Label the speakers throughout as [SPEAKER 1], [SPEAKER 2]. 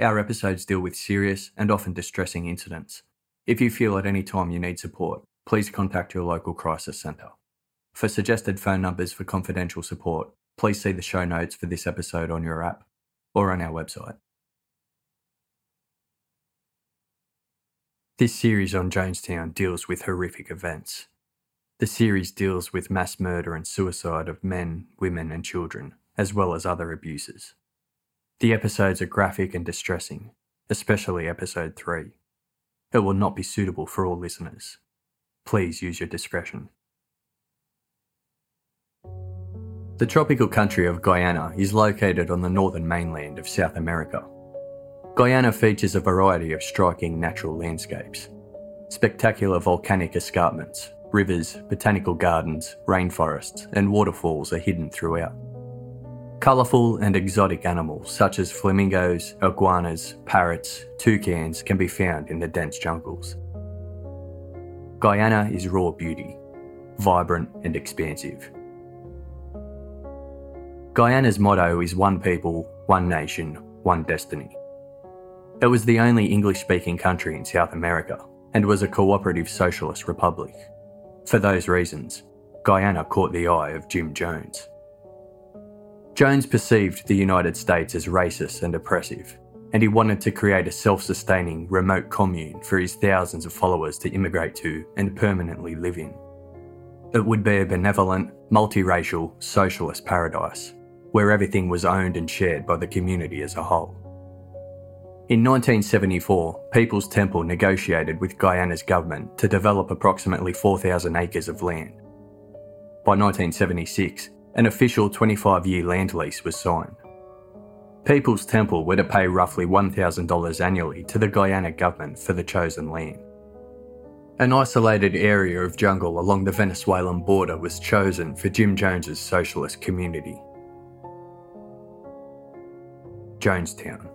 [SPEAKER 1] Our episodes deal with serious and often distressing incidents. If you feel at any time you need support, please contact your local crisis centre. For suggested phone numbers for confidential support, please see the show notes for this episode on your app or on our website. This series on Jonestown deals with horrific events. The series deals with mass murder and suicide of men, women, and children, as well as other abuses. The episodes are graphic and distressing, especially episode 3. It will not be suitable for all listeners. Please use your discretion. The tropical country of Guyana is located on the northern mainland of South America. Guyana features a variety of striking natural landscapes. Spectacular volcanic escarpments, rivers, botanical gardens, rainforests, and waterfalls are hidden throughout. Colourful and exotic animals such as flamingos, iguanas, parrots, toucans can be found in the dense jungles. Guyana is raw beauty, vibrant and expansive. Guyana's motto is One People, One Nation, One Destiny. It was the only English speaking country in South America and was a cooperative socialist republic. For those reasons, Guyana caught the eye of Jim Jones. Jones perceived the United States as racist and oppressive, and he wanted to create a self sustaining remote commune for his thousands of followers to immigrate to and permanently live in. It would be a benevolent, multiracial, socialist paradise, where everything was owned and shared by the community as a whole. In 1974, People's Temple negotiated with Guyana's government to develop approximately 4,000 acres of land. By 1976, an official 25 year land lease was signed. People's Temple were to pay roughly $1,000 annually to the Guyana government for the chosen land. An isolated area of jungle along the Venezuelan border was chosen for Jim Jones's socialist community. Jonestown.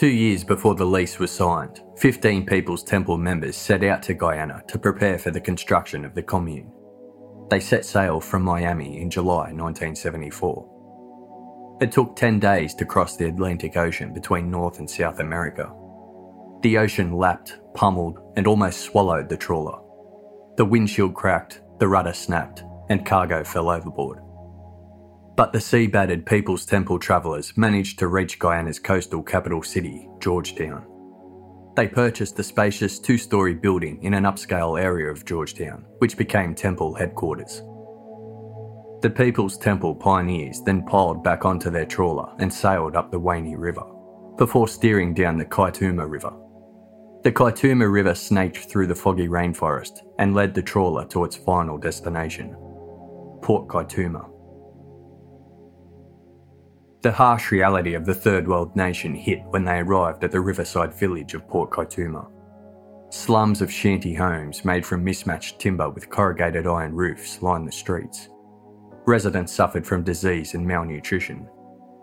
[SPEAKER 1] Two years before the lease was signed, 15 People's Temple members set out to Guyana to prepare for the construction of the commune. They set sail from Miami in July 1974. It took 10 days to cross the Atlantic Ocean between North and South America. The ocean lapped, pummeled, and almost swallowed the trawler. The windshield cracked, the rudder snapped, and cargo fell overboard. But the sea battered People's Temple travellers managed to reach Guyana's coastal capital city, Georgetown. They purchased the spacious two story building in an upscale area of Georgetown, which became Temple headquarters. The People's Temple pioneers then piled back onto their trawler and sailed up the Waini River, before steering down the Kaituma River. The Kaituma River snaked through the foggy rainforest and led the trawler to its final destination, Port Kaituma. The harsh reality of the third world nation hit when they arrived at the riverside village of Port Kaituma. Slums of shanty homes made from mismatched timber with corrugated iron roofs lined the streets. Residents suffered from disease and malnutrition.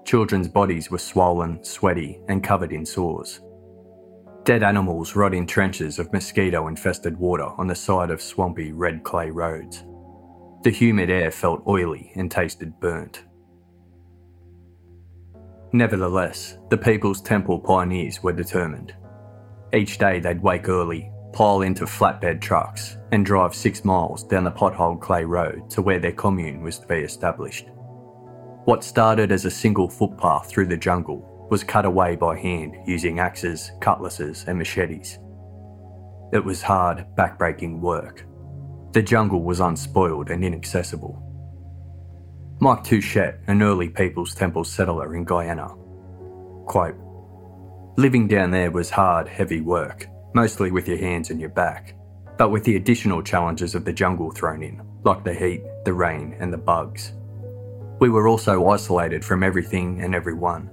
[SPEAKER 1] Children's bodies were swollen, sweaty, and covered in sores. Dead animals rot in trenches of mosquito infested water on the side of swampy red clay roads. The humid air felt oily and tasted burnt. Nevertheless, the People's Temple pioneers were determined. Each day they'd wake early, pile into flatbed trucks and drive six miles down the potholed clay road to where their commune was to be established. What started as a single footpath through the jungle was cut away by hand using axes, cutlasses, and machetes. It was hard, backbreaking work. The jungle was unspoiled and inaccessible. Mike Touchette, an early People's Temple settler in Guyana, quote, Living down there was hard, heavy work, mostly with your hands and your back, but with the additional challenges of the jungle thrown in, like the heat, the rain, and the bugs. We were also isolated from everything and everyone.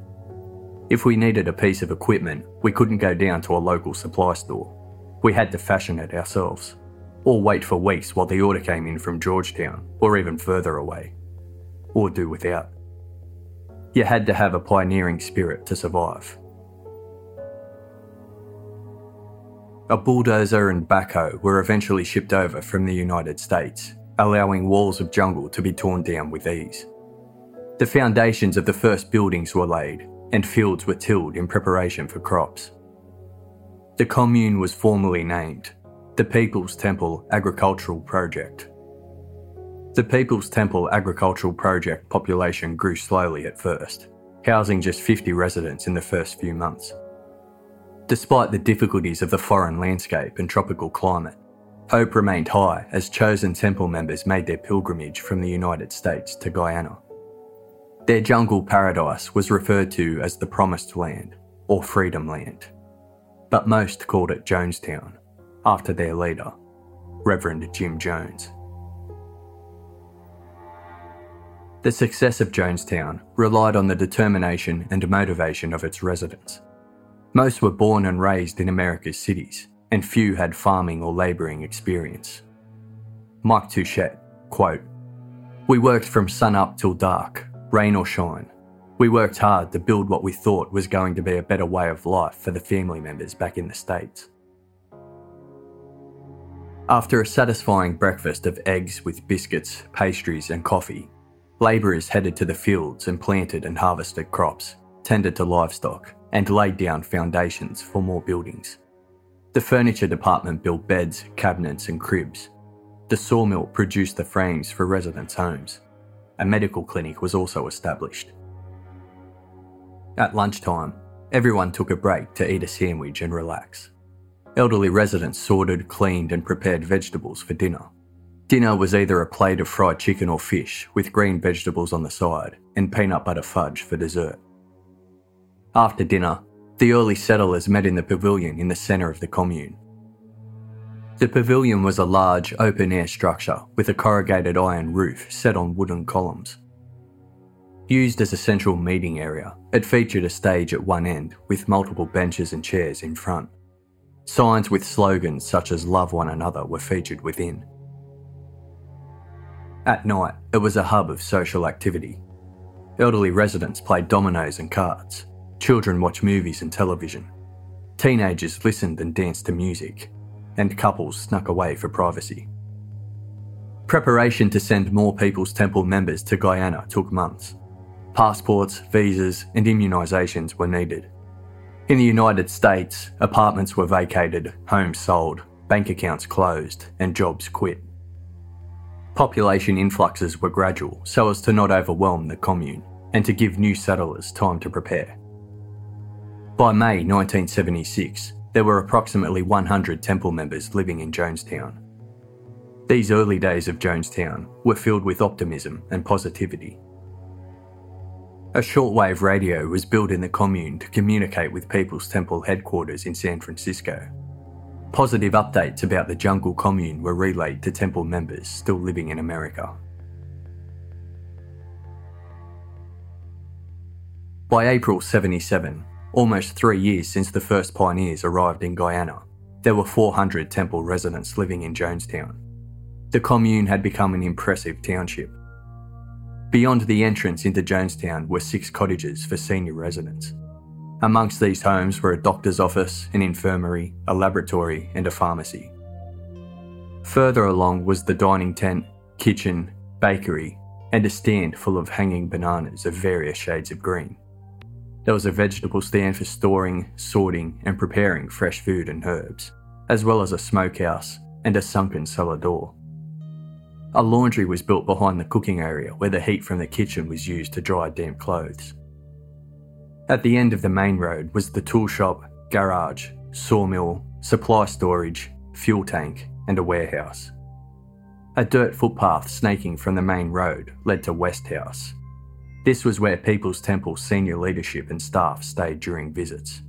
[SPEAKER 1] If we needed a piece of equipment, we couldn't go down to a local supply store. We had to fashion it ourselves, or wait for weeks while the order came in from Georgetown or even further away, or do without. You had to have a pioneering spirit to survive. A bulldozer and backhoe were eventually shipped over from the United States, allowing walls of jungle to be torn down with ease. The foundations of the first buildings were laid, and fields were tilled in preparation for crops. The commune was formally named the People's Temple Agricultural Project. The People's Temple Agricultural Project population grew slowly at first, housing just 50 residents in the first few months. Despite the difficulties of the foreign landscape and tropical climate, hope remained high as chosen temple members made their pilgrimage from the United States to Guyana. Their jungle paradise was referred to as the Promised Land or Freedom Land, but most called it Jonestown, after their leader, Reverend Jim Jones. The success of Jonestown relied on the determination and motivation of its residents. Most were born and raised in America's cities, and few had farming or labouring experience. Mike Touchette, quote, We worked from sun up till dark, rain or shine. We worked hard to build what we thought was going to be a better way of life for the family members back in the States. After a satisfying breakfast of eggs with biscuits, pastries, and coffee, labourers headed to the fields and planted and harvested crops, tended to livestock, and laid down foundations for more buildings. The furniture department built beds, cabinets, and cribs. The sawmill produced the frames for residents' homes. A medical clinic was also established. At lunchtime, everyone took a break to eat a sandwich and relax. Elderly residents sorted, cleaned, and prepared vegetables for dinner. Dinner was either a plate of fried chicken or fish with green vegetables on the side and peanut butter fudge for dessert. After dinner, the early settlers met in the pavilion in the centre of the commune. The pavilion was a large, open air structure with a corrugated iron roof set on wooden columns. Used as a central meeting area, it featured a stage at one end with multiple benches and chairs in front. Signs with slogans such as Love One Another were featured within. At night, it was a hub of social activity. Elderly residents played dominoes and cards, Children watched movies and television. Teenagers listened and danced to music, and couples snuck away for privacy. Preparation to send more People's Temple members to Guyana took months. Passports, visas, and immunisations were needed. In the United States, apartments were vacated, homes sold, bank accounts closed, and jobs quit. Population influxes were gradual so as to not overwhelm the commune and to give new settlers time to prepare. By May 1976, there were approximately 100 Temple members living in Jonestown. These early days of Jonestown were filled with optimism and positivity. A shortwave radio was built in the commune to communicate with People's Temple headquarters in San Francisco. Positive updates about the jungle commune were relayed to Temple members still living in America. By April 77, almost three years since the first pioneers arrived in Guyana, there were 400 Temple residents living in Jonestown. The commune had become an impressive township. Beyond the entrance into Jonestown were six cottages for senior residents. Amongst these homes were a doctor's office, an infirmary, a laboratory, and a pharmacy. Further along was the dining tent, kitchen, bakery, and a stand full of hanging bananas of various shades of green. There was a vegetable stand for storing, sorting, and preparing fresh food and herbs. as well as a smokehouse and a sunken cellar door. A laundry was built behind the cooking area where the heat from the kitchen was used to dry damp clothes. At the end of the main road was the tool shop, garage, sawmill, supply storage, fuel tank, and a warehouse. A dirt footpath snaking from the main road led to West House. This was where People's Temple senior leadership and staff stayed during visits.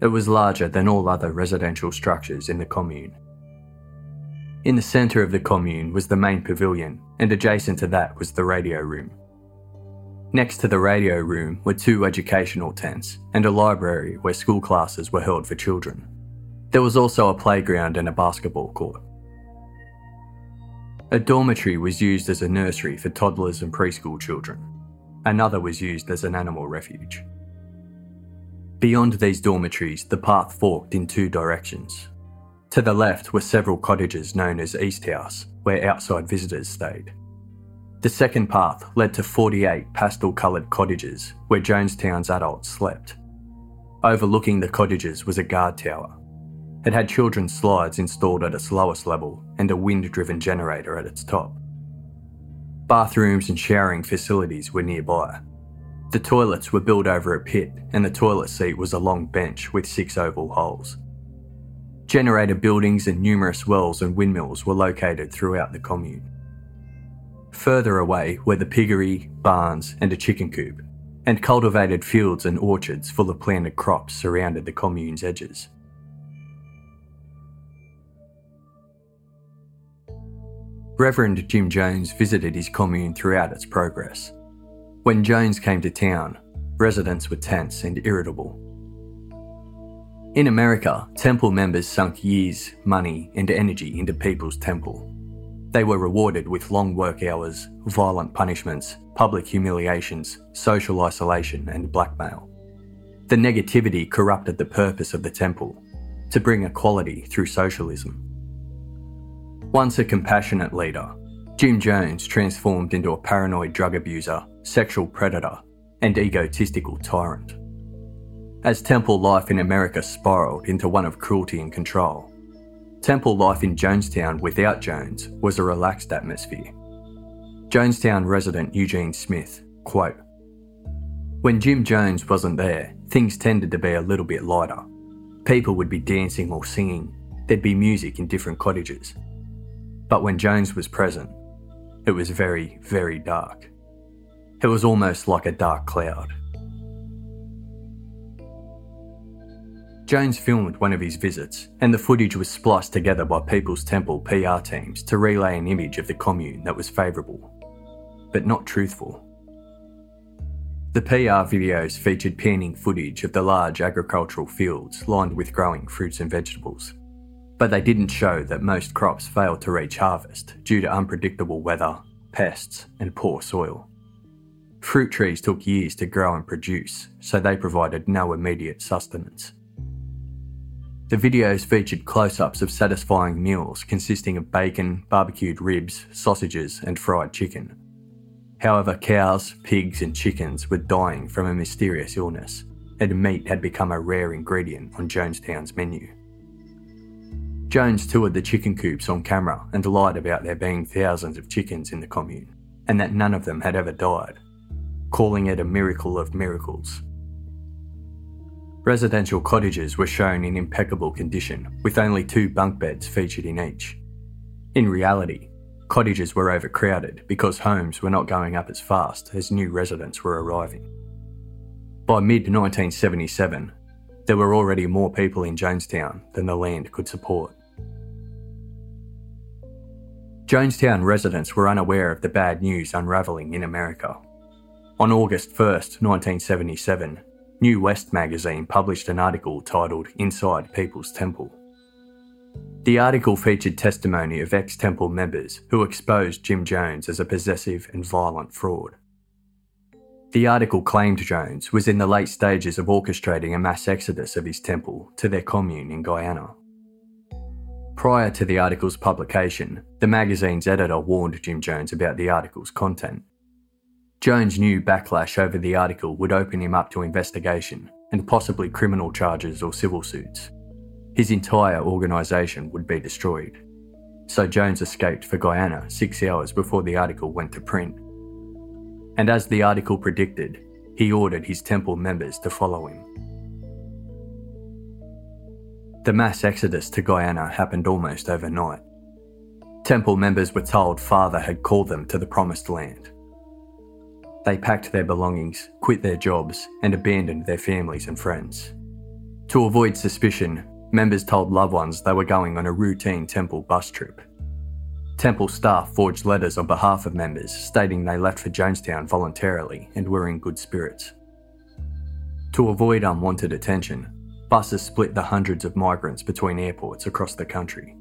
[SPEAKER 1] It was larger than all other residential structures in the commune. In the centre of the commune was the main pavilion, and adjacent to that was the radio room. Next to the radio room were two educational tents and a library where school classes were held for children. There was also a playground and a basketball court. A dormitory was used as a nursery for toddlers and preschool children. Another was used as an animal refuge. Beyond these dormitories, the path forked in two directions. To the left were several cottages known as East House, where outside visitors stayed. The second path led to 48 pastel coloured cottages where Jonestown's adults slept. Overlooking the cottages was a guard tower. It had children's slides installed at its lowest level and a wind driven generator at its top. Bathrooms and showering facilities were nearby, the toilets were built over a pit, and the toilet seat was a long bench with six oval holes. Generator buildings and numerous wells and windmills were located throughout the commune. Further away were the piggery, barns, and a chicken coop, and cultivated fields and orchards full of planted crops surrounded the commune's edges. Reverend Jim Jones visited his commune throughout its progress. When Jones came to town, residents were tense and irritable. In America, temple members sunk years, money, and energy into People's Temple. They were rewarded with long work hours, violent punishments, public humiliations, social isolation, and blackmail. The negativity corrupted the purpose of the temple to bring equality through socialism. Once a compassionate leader, Jim Jones transformed into a paranoid drug abuser, sexual predator, and egotistical tyrant. As temple life in America spiraled into one of cruelty and control, temple life in Jonestown without Jones was a relaxed atmosphere. Jonestown resident Eugene Smith, quote, When Jim Jones wasn't there, things tended to be a little bit lighter. People would be dancing or singing, there'd be music in different cottages. But when Jones was present, it was very, very dark. It was almost like a dark cloud. Jones filmed one of his visits, and the footage was spliced together by People's Temple PR teams to relay an image of the commune that was favourable, but not truthful. The PR videos featured panning footage of the large agricultural fields lined with growing fruits and vegetables but they didn't show that most crops failed to reach harvest due to unpredictable weather, pests, and poor soil. Fruit trees took years to grow and produce, so they provided no immediate sustenance. The videos featured close ups of satisfying meals consisting of bacon, barbecued ribs, sausages, and fried chicken. However, cows, pigs, and chickens were dying from a mysterious illness, and meat had become a rare ingredient on Jonestown's menu. Jones toured the chicken coops on camera and lied about there being thousands of chickens in the commune, and that none of them had ever died, calling it a miracle of miracles. Residential cottages were shown in impeccable condition, with only two bunk beds featured in each. In reality, cottages were overcrowded because homes were not going up as fast as new residents were arriving. By mid 1977, there were already more people in Jonestown than the land could support. Jonestown residents were unaware of the bad news unravelling in America. On August 1, 1977, New West magazine published an article titled Inside People's Temple. The article featured testimony of ex Temple members who exposed Jim Jones as a possessive and violent fraud. The article claimed Jones was in the late stages of orchestrating a mass exodus of his temple to their commune in Guyana. Prior to the article's publication, the magazine's editor warned Jim Jones about the article's content. Jones knew backlash over the article would open him up to investigation and possibly criminal charges or civil suits. his entire organisation would be destroyed. So Jones escaped for Guyana six hours before the article went to print. And as the article predicted, he ordered his temple members to follow him. The mass exodus to Guyana happened almost overnight. Temple members were told Father had called them to the Promised Land. They packed their belongings, quit their jobs, and abandoned their families and friends. To avoid suspicion, members told loved ones they were going on a routine temple bus trip. Temple staff forged letters on behalf of members stating they left for Jonestown voluntarily and were in good spirits. To avoid unwanted attention, buses split the hundreds of migrants between airports across the country.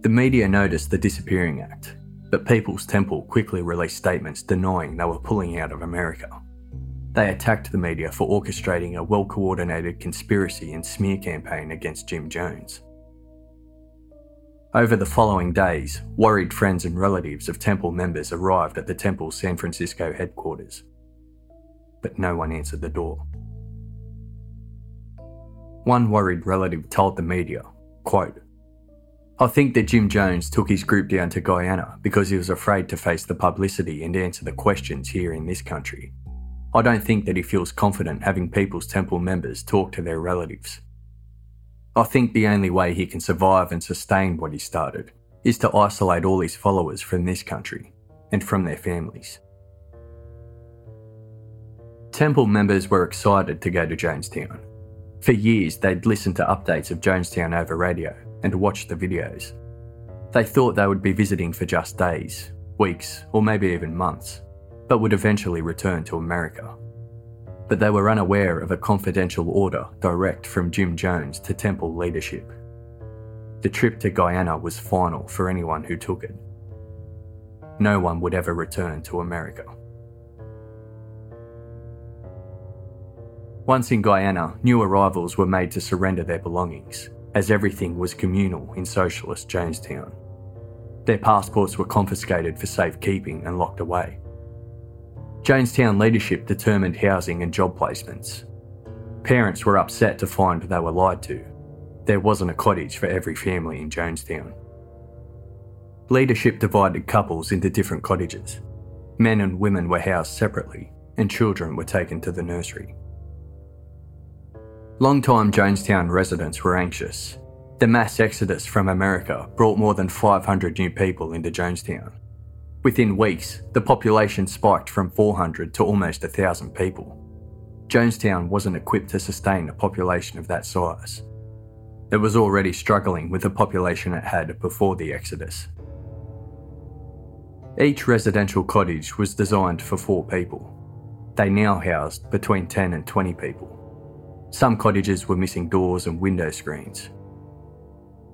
[SPEAKER 1] The media noticed the disappearing act, but People's Temple quickly released statements denying they were pulling out of America. They attacked the media for orchestrating a well coordinated conspiracy and smear campaign against Jim Jones. Over the following days, worried friends and relatives of Temple members arrived at the Temple's San Francisco headquarters. But no one answered the door. One worried relative told the media, quote, I think that Jim Jones took his group down to Guyana because he was afraid to face the publicity and answer the questions here in this country. I don't think that he feels confident having People's Temple members talk to their relatives. I think the only way he can survive and sustain what he started is to isolate all his followers from this country and from their families. Temple members were excited to go to Jonestown for years, they'd listened to updates of Jonestown over radio and watched the videos. They thought they would be visiting for just days, weeks, or maybe even months, but would eventually return to America. But they were unaware of a confidential order direct from Jim Jones to Temple leadership. The trip to Guyana was final for anyone who took it. No one would ever return to America. Once in Guyana, new arrivals were made to surrender their belongings, as everything was communal in socialist Jonestown. Their passports were confiscated for safekeeping and locked away. Jonestown leadership determined housing and job placements. Parents were upset to find they were lied to. There wasn't a cottage for every family in Jonestown. Leadership divided couples into different cottages. Men and women were housed separately, and children were taken to the nursery. Long-time Jonestown residents were anxious. The mass exodus from America brought more than 500 new people into Jonestown. Within weeks, the population spiked from 400 to almost 1,000 people. Jonestown wasn't equipped to sustain a population of that size. It was already struggling with the population it had before the exodus. Each residential cottage was designed for four people. They now housed between 10 and 20 people. Some cottages were missing doors and window screens.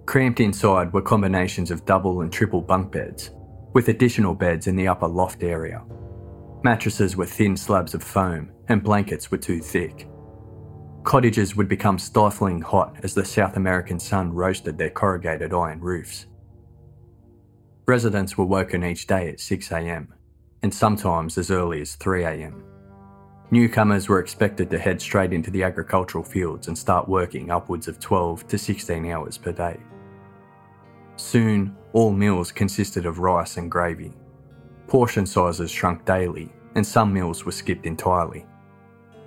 [SPEAKER 1] Cramped inside were combinations of double and triple bunk beds, with additional beds in the upper loft area. Mattresses were thin slabs of foam, and blankets were too thick. Cottages would become stifling hot as the South American sun roasted their corrugated iron roofs. Residents were woken each day at 6am, and sometimes as early as 3am. Newcomers were expected to head straight into the agricultural fields and start working upwards of 12 to 16 hours per day. Soon, all meals consisted of rice and gravy. Portion sizes shrunk daily, and some meals were skipped entirely.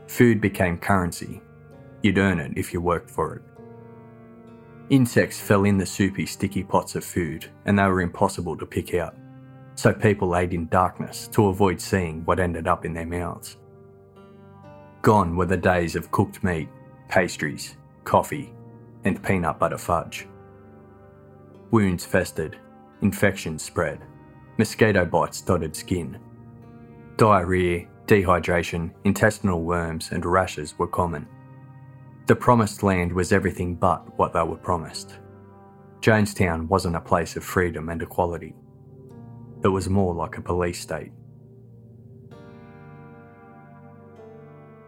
[SPEAKER 1] Food became currency. You'd earn it if you worked for it. Insects fell in the soupy, sticky pots of food, and they were impossible to pick out, so people ate in darkness to avoid seeing what ended up in their mouths. Gone were the days of cooked meat, pastries, coffee, and peanut butter fudge. Wounds festered, infections spread, mosquito bites dotted skin. Diarrhea, dehydration, intestinal worms, and rashes were common. The promised land was everything but what they were promised. Jonestown wasn't a place of freedom and equality. It was more like a police state.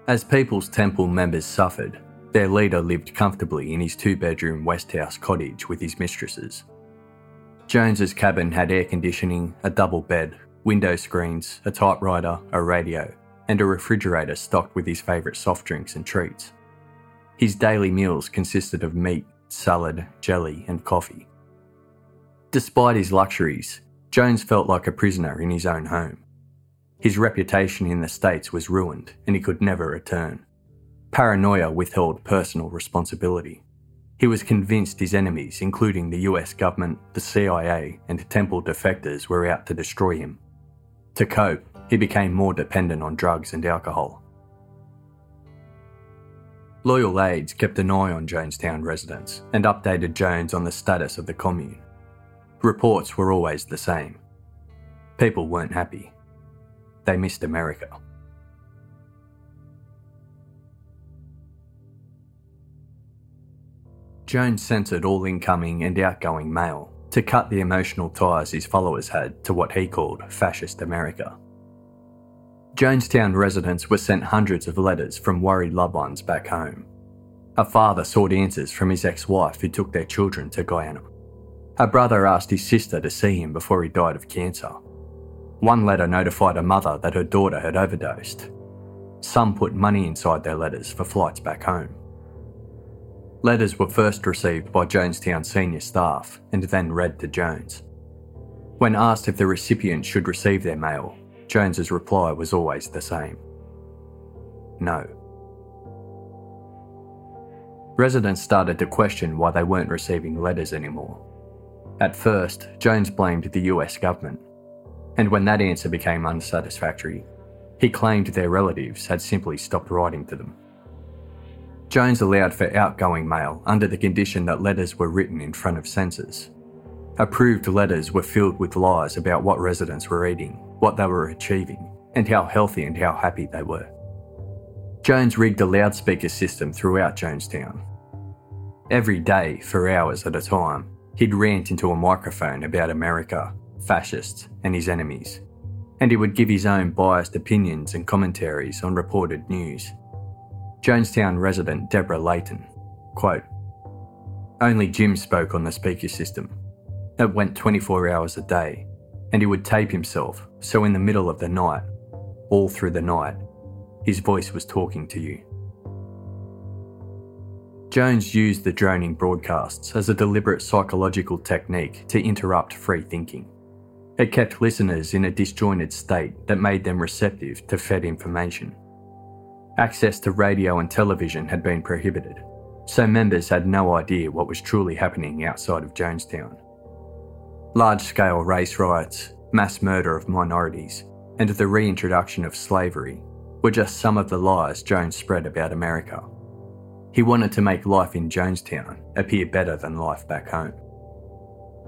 [SPEAKER 1] As People's Temple members suffered, their leader lived comfortably in his two bedroom West House cottage with his mistresses. Jones's cabin had air conditioning, a double bed, window screens, a typewriter, a radio, and a refrigerator stocked with his favourite soft drinks and treats. His daily meals consisted of meat, salad, jelly, and coffee. Despite his luxuries, Jones felt like a prisoner in his own home. His reputation in the States was ruined and he could never return. Paranoia withheld personal responsibility. He was convinced his enemies, including the US government, the CIA, and temple defectors, were out to destroy him. To cope, he became more dependent on drugs and alcohol. Loyal aides kept an eye on Jonestown residents and updated Jones on the status of the commune. Reports were always the same. People weren't happy. They missed America. Jones censored all incoming and outgoing mail to cut the emotional ties his followers had to what he called fascist America. Jonestown residents were sent hundreds of letters from worried loved ones back home. A father sought answers from his ex wife who took their children to Guyana. A brother asked his sister to see him before he died of cancer. One letter notified a mother that her daughter had overdosed. Some put money inside their letters for flights back home. Letters were first received by Jonestown senior staff and then read to Jones. When asked if the recipient should receive their mail, Jones's reply was always the same no. Residents started to question why they weren't receiving letters anymore. At first, Jones blamed the US government, and when that answer became unsatisfactory, he claimed their relatives had simply stopped writing to them. Jones allowed for outgoing mail under the condition that letters were written in front of censors. Approved letters were filled with lies about what residents were eating, what they were achieving, and how healthy and how happy they were. Jones rigged a loudspeaker system throughout Jonestown. Every day, for hours at a time, He'd rant into a microphone about America, fascists, and his enemies. And he would give his own biased opinions and commentaries on reported news. Jonestown resident Deborah Layton, quote, Only Jim spoke on the speaker system. It went 24 hours a day, and he would tape himself, so in the middle of the night, all through the night, his voice was talking to you. Jones used the droning broadcasts as a deliberate psychological technique to interrupt free thinking. It kept listeners in a disjointed state that made them receptive to fed information. Access to radio and television had been prohibited, so members had no idea what was truly happening outside of Jonestown. Large scale race riots, mass murder of minorities, and the reintroduction of slavery were just some of the lies Jones spread about America. He wanted to make life in Jonestown appear better than life back home.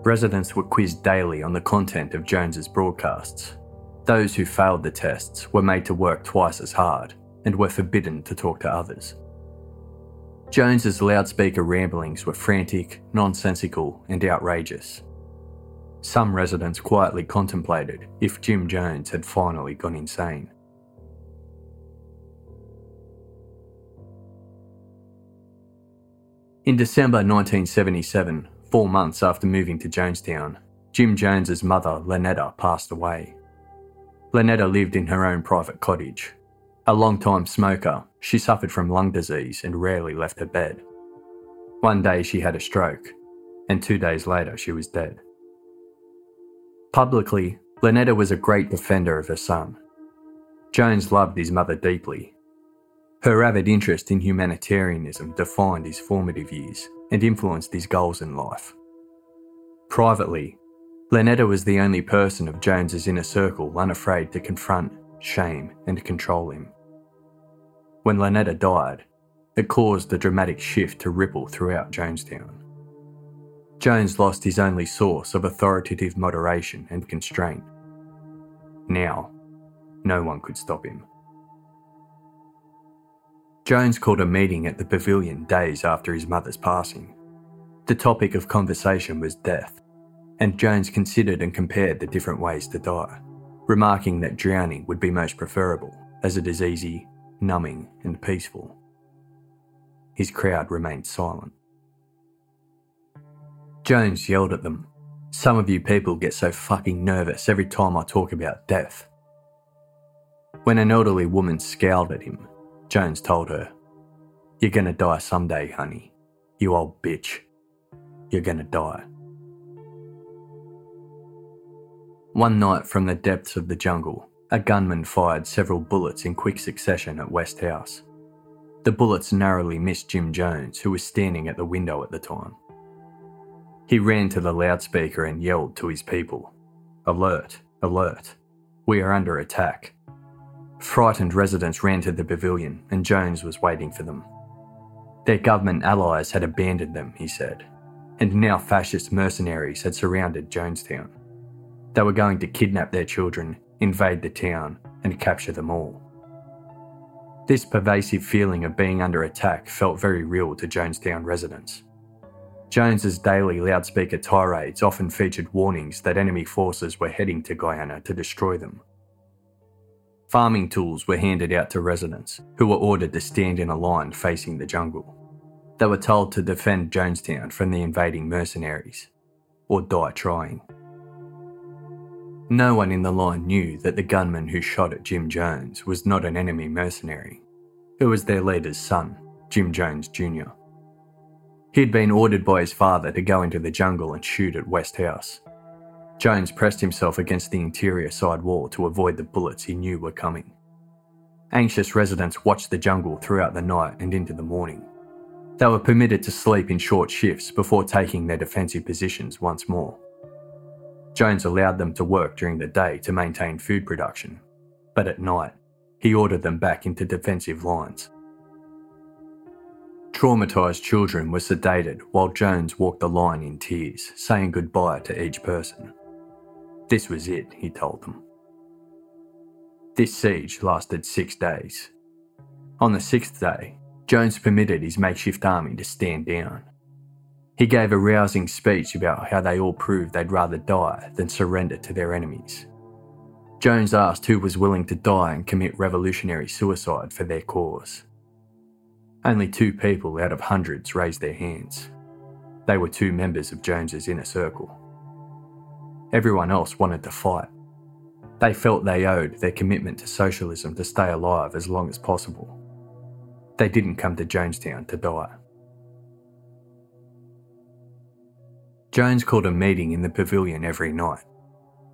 [SPEAKER 1] Residents were quizzed daily on the content of Jones's broadcasts. Those who failed the tests were made to work twice as hard and were forbidden to talk to others. Jones's loudspeaker ramblings were frantic, nonsensical, and outrageous. Some residents quietly contemplated if Jim Jones had finally gone insane. In December 1977, four months after moving to Jonestown, Jim Jones's mother, Lynetta, passed away. Lynetta lived in her own private cottage. A long-time smoker, she suffered from lung disease and rarely left her bed. One day she had a stroke, and two days later she was dead. Publicly, Lynetta was a great defender of her son. Jones loved his mother deeply her avid interest in humanitarianism defined his formative years and influenced his goals in life. Privately, Lynetta was the only person of Jones's inner circle unafraid to confront, shame, and control him. When Lynetta died, it caused a dramatic shift to ripple throughout Jonestown. Jones lost his only source of authoritative moderation and constraint. Now, no one could stop him. Jones called a meeting at the pavilion days after his mother's passing. The topic of conversation was death, and Jones considered and compared the different ways to die, remarking that drowning would be most preferable, as it is easy, numbing, and peaceful. His crowd remained silent. Jones yelled at them, Some of you people get so fucking nervous every time I talk about death. When an elderly woman scowled at him, Jones told her, You're gonna die someday, honey. You old bitch. you're to die. One night from the depths of the jungle, a gunman fired several bullets in quick succession at West House. The bullets narrowly missed Jim Jones, who was standing at the window at the time. He ran to the loudspeaker and yelled to his people Alert, alert, we are under attack. Frightened residents ran to the pavilion, and Jones was waiting for them. Their government allies had abandoned them, he said, and now fascist mercenaries had surrounded Jonestown. They were going to kidnap their children, invade the town, and capture them all. This pervasive feeling of being under attack felt very real to Jonestown residents. Jones's daily loudspeaker tirades often featured warnings that enemy forces were heading to Guyana to destroy them. Farming tools were handed out to residents, who were ordered to stand in a line facing the jungle. They were told to defend Jonestown from the invading mercenaries, or die trying. No one in the line knew that the gunman who shot at Jim Jones was not an enemy mercenary. It was their leader's son, Jim Jones Jr. He'd been ordered by his father to go into the jungle and shoot at West House. Jones pressed himself against the interior side wall to avoid the bullets he knew were coming. Anxious residents watched the jungle throughout the night and into the morning. They were permitted to sleep in short shifts before taking their defensive positions once more. Jones allowed them to work during the day to maintain food production, but at night, he ordered them back into defensive lines. Traumatised children were sedated while Jones walked the line in tears, saying goodbye to each person. This was it, he told them. This siege lasted six days. On the sixth day, Jones permitted his makeshift army to stand down he gave a rousing speech about how they all proved they'd rather die than surrender to their enemies. Jones asked who was willing to die and commit revolutionary suicide for their cause. Only two people out of hundreds raised their hands. They were two members of Jones's inner circle. Everyone else wanted to fight. They felt they owed their commitment to socialism to stay alive as long as possible. They didn't come to Jonestown to die. Jones called a meeting in the pavilion every night.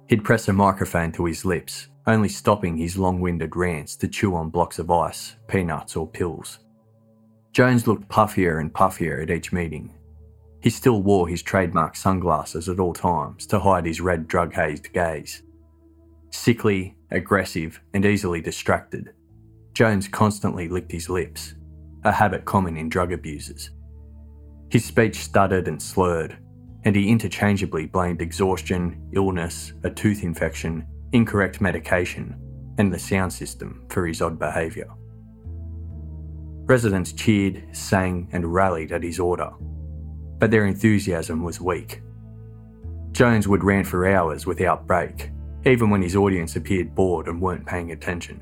[SPEAKER 1] He'd press a microphone to his lips, only stopping his long winded rants to chew on blocks of ice, peanuts, or pills. Jones looked puffier and puffier at each meeting. He still wore his trademark sunglasses at all times to hide his red drug hazed gaze. Sickly, aggressive, and easily distracted, Jones constantly licked his lips, a habit common in drug abusers. His speech stuttered and slurred, and he interchangeably blamed exhaustion, illness, a tooth infection, incorrect medication, and the sound system for his odd behaviour. Residents cheered, sang, and rallied at his order, but their enthusiasm was weak. Jones would rant for hours without break, even when his audience appeared bored and weren't paying attention.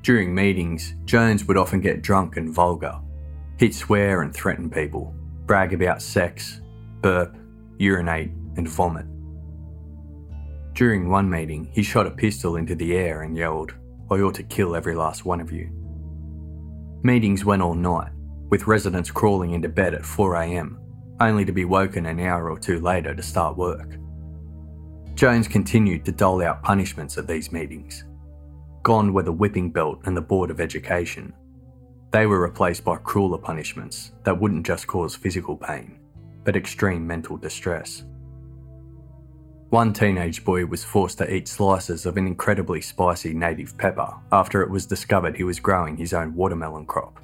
[SPEAKER 1] During meetings, Jones would often get drunk and vulgar. He'd swear and threaten people, brag about sex, burp, urinate, and vomit. During one meeting, he shot a pistol into the air and yelled, I ought to kill every last one of you. Meetings went all night, with residents crawling into bed at 4am, only to be woken an hour or two later to start work. Jones continued to dole out punishments at these meetings. Gone were the whipping belt and the Board of Education. They were replaced by crueler punishments that wouldn't just cause physical pain, but extreme mental distress. One teenage boy was forced to eat slices of an incredibly spicy native pepper after it was discovered he was growing his own watermelon crop.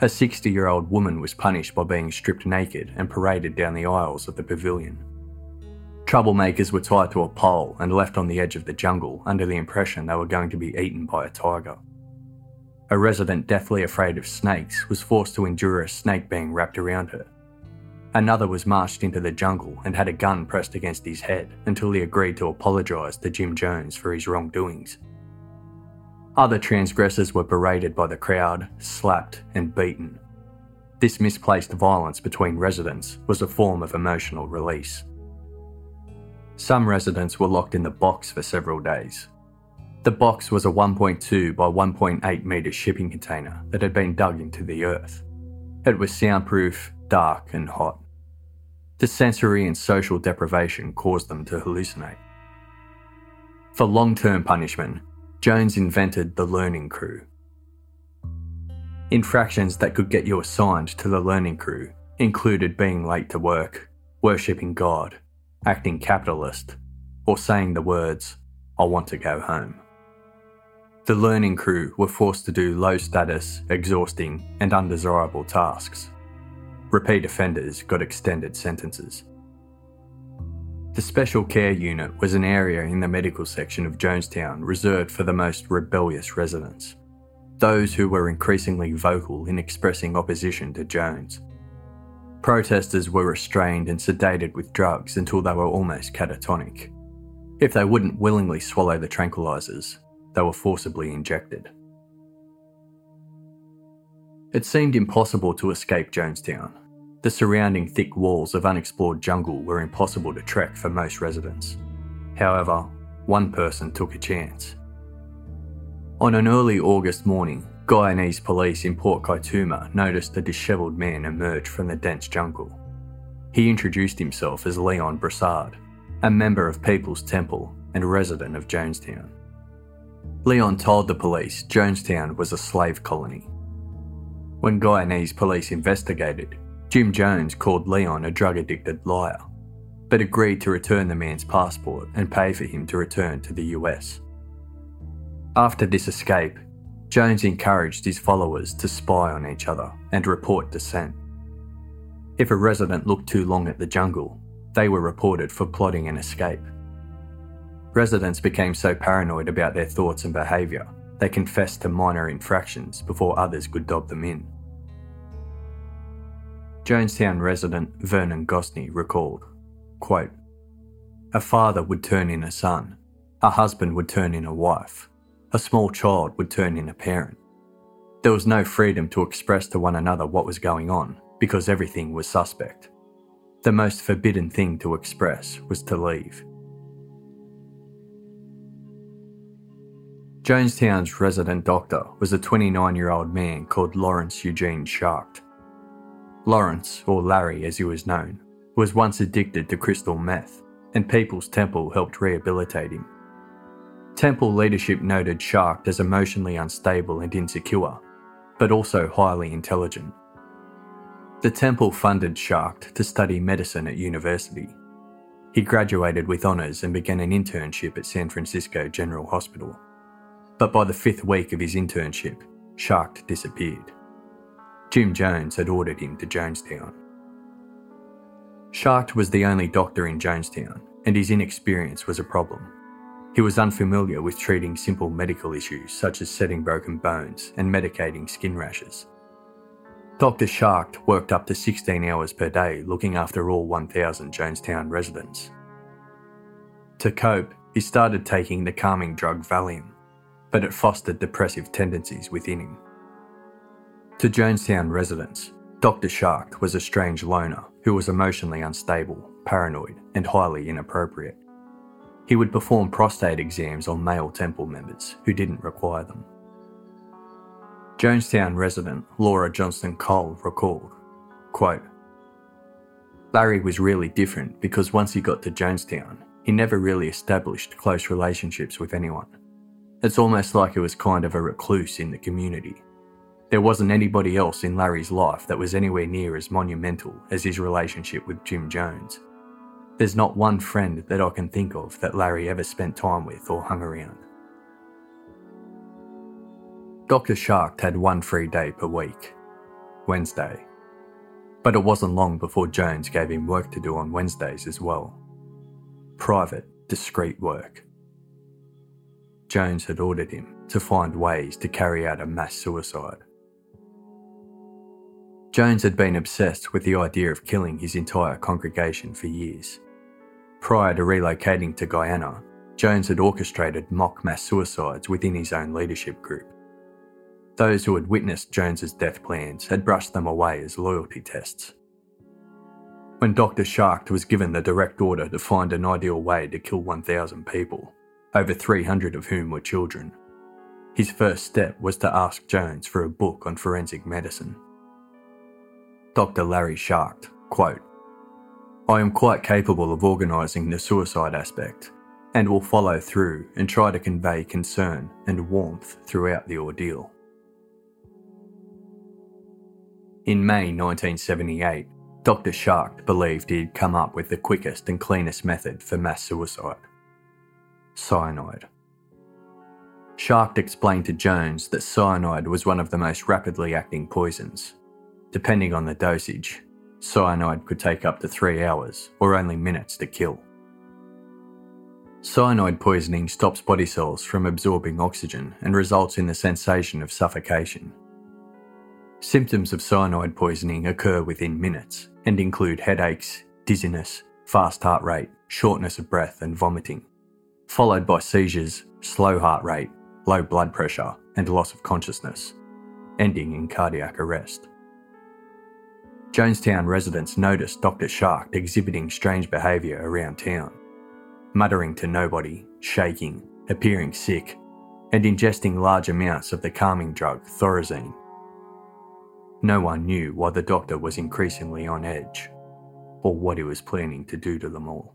[SPEAKER 1] A 60 year old woman was punished by being stripped naked and paraded down the aisles of the pavilion. Troublemakers were tied to a pole and left on the edge of the jungle under the impression they were going to be eaten by a tiger. A resident deathly afraid of snakes was forced to endure a snake being wrapped around her Another was marched into the jungle and had a gun pressed against his head until he agreed to apologise to Jim Jones for his wrongdoings. Other transgressors were berated by the crowd, slapped, and beaten. This misplaced violence between residents was a form of emotional release. Some residents were locked in the box for several days. The box was a 1.2 by 1.8 metre shipping container that had been dug into the earth. It was soundproof, dark, and hot. The sensory and social deprivation caused them to hallucinate. For long term punishment, Jones invented the learning crew. Infractions that could get you assigned to the learning crew included being late to work, worshipping God, acting capitalist, or saying the words, I want to go home. The learning crew were forced to do low status, exhausting, and undesirable tasks. Repeat offenders got extended sentences. The Special Care Unit was an area in the medical section of Jonestown reserved for the most rebellious residents, those who were increasingly vocal in expressing opposition to Jones. Protesters were restrained and sedated with drugs until they were almost catatonic. If they wouldn't willingly swallow the tranquilizers, they were forcibly injected. It seemed impossible to escape Jonestown, the surrounding thick walls of unexplored jungle were impossible to trek for most residents. However, one person took a chance. On an early August morning, Guyanese police in Port Kaituma noticed a dishevelled man emerge from the dense jungle. He introduced himself as Leon Broussard, a member of People's Temple and resident of Jonestown. Leon told the police Jonestown was a slave colony. When Guyanese police investigated, Jim Jones called Leon a drug addicted liar, but agreed to return the man's passport and pay for him to return to the US. After this escape, Jones encouraged his followers to spy on each other and report dissent. If a resident looked too long at the jungle, they were reported for plotting an escape. Residents became so paranoid about their thoughts and behaviour, they confessed to minor infractions before others could dob them in. Jonestown resident Vernon Gosney recalled, quote, A father would turn in a son, a husband would turn in a wife, a small child would turn in a parent. There was no freedom to express to one another what was going on because everything was suspect. The most forbidden thing to express was to leave. Jonestown's resident doctor was a 29 year old man called Lawrence Eugene Schacht. Lawrence, or Larry as he was known, was once addicted to crystal meth, and People's Temple helped rehabilitate him. Temple leadership noted Schacht as emotionally unstable and insecure, but also highly intelligent. The Temple funded Schacht to study medicine at university. He graduated with honours and began an internship at San Francisco General Hospital. But by the fifth week of his internship, Schacht disappeared. Jim Jones had ordered him to Jonestown. Schacht was the only doctor in Jonestown, and his inexperience was a problem. He was unfamiliar with treating simple medical issues such as setting broken bones and medicating skin rashes. Dr. Schacht worked up to 16 hours per day looking after all 1,000 Jonestown residents. To cope, he started taking the calming drug Valium, but it fostered depressive tendencies within him. To Jonestown residents, Dr. Schacht was a strange loner who was emotionally unstable, paranoid, and highly inappropriate. He would perform prostate exams on male temple members who didn't require them. Jonestown resident Laura Johnston Kohl recalled, quote, Larry was really different because once he got to Jonestown, he never really established close relationships with anyone. It's almost like he was kind of a recluse in the community. There wasn't anybody else in Larry's life that was anywhere near as monumental as his relationship with Jim Jones. There's not one friend that I can think of that Larry ever spent time with or hung around. Dr. Schacht had one free day per week Wednesday. But it wasn't long before Jones gave him work to do on Wednesdays as well. Private, discreet work. Jones had ordered him to find ways to carry out a mass suicide. Jones had been obsessed with the idea of killing his entire congregation for years. Prior to relocating to Guyana, Jones had orchestrated mock mass suicides within his own leadership group. Those who had witnessed Jones's death plans had brushed them away as loyalty tests. When Dr. Schacht was given the direct order to find an ideal way to kill 1,000 people, over 300 of whom were children, his first step was to ask Jones for a book on forensic medicine. Dr. Larry Schacht, quote, I am quite capable of organising the suicide aspect and will follow through and try to convey concern and warmth throughout the ordeal. In May 1978, Dr. Schacht believed he had come up with the quickest and cleanest method for mass suicide cyanide. Schacht explained to Jones that cyanide was one of the most rapidly acting poisons. Depending on the dosage, cyanide could take up to three hours or only minutes to kill. Cyanide poisoning stops body cells from absorbing oxygen and results in the sensation of suffocation. Symptoms of cyanide poisoning occur within minutes and include headaches, dizziness, fast heart rate, shortness of breath, and vomiting, followed by seizures, slow heart rate, low blood pressure, and loss of consciousness, ending in cardiac arrest. Jonestown residents noticed Dr. Schacht exhibiting strange behaviour around town, muttering to nobody, shaking, appearing sick, and ingesting large amounts of the calming drug Thorazine. No one knew why the doctor was increasingly on edge, or what he was planning to do to them all.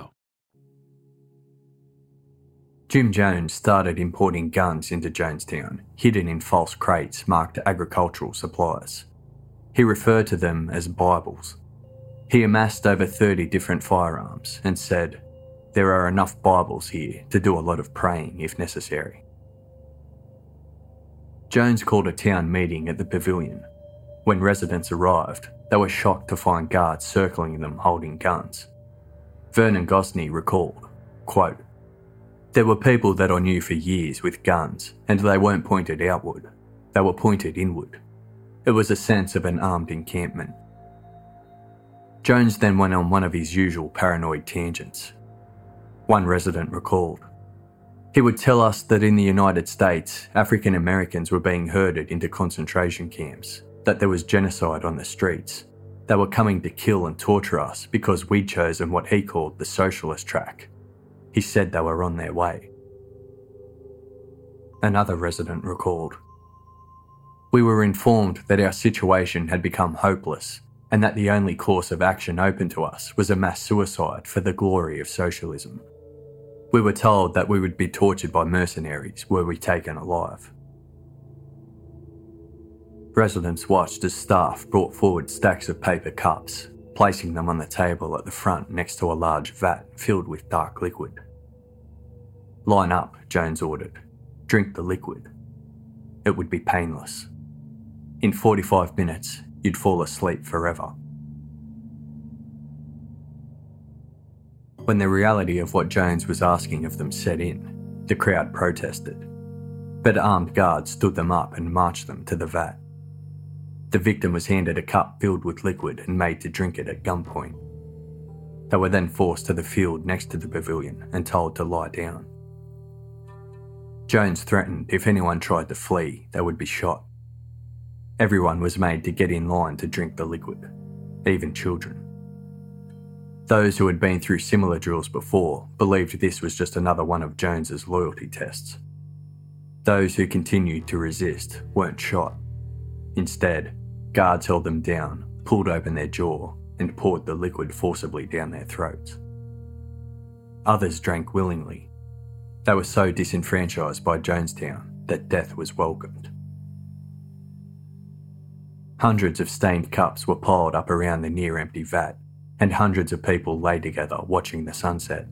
[SPEAKER 1] Jim Jones started importing guns into Jonestown, hidden in false crates marked agricultural supplies. He referred to them as Bibles. He amassed over 30 different firearms and said, There are enough Bibles here to do a lot of praying if necessary. Jones called a town meeting at the pavilion. When residents arrived, they were shocked to find guards circling them holding guns. Vernon Gosney recalled, quote, there were people that I knew for years with guns, and they weren't pointed outward, they were pointed inward. It was a sense of an armed encampment. Jones then went on one of his usual paranoid tangents. One resident recalled. He would tell us that in the United States, African Americans were being herded into concentration camps, that there was genocide on the streets. They were coming to kill and torture us because we'd chosen what he called the socialist track. He said they were on their way. Another resident recalled. We were informed that our situation had become hopeless and that the only course of action open to us was a mass suicide for the glory of socialism. We were told that we would be tortured by mercenaries were we taken alive. Residents watched as staff brought forward stacks of paper cups placing them on the table at the front next to a large vat filled with dark liquid. Line up, Jones ordered. Drink the liquid. It would be painless. In 45 minutes, you'd fall asleep forever. When the reality of what Jones was asking of them set in, the crowd protested. But armed guards stood them up and marched them to the vat. The victim was handed a cup filled with liquid and made to drink it at gunpoint. They were then forced to the field next to the pavilion and told to lie down. Jones threatened if anyone tried to flee, they would be shot. Everyone was made to get in line to drink the liquid, even children. Those who had been through similar drills before believed this was just another one of Jones's loyalty tests. Those who continued to resist weren't shot. Instead, Guards held them down, pulled open their jaw, and poured the liquid forcibly down their throats. Others drank willingly. They were so disenfranchised by Jonestown that death was welcomed. Hundreds of stained cups were piled up around the near empty vat, and hundreds of people lay together watching the sunset.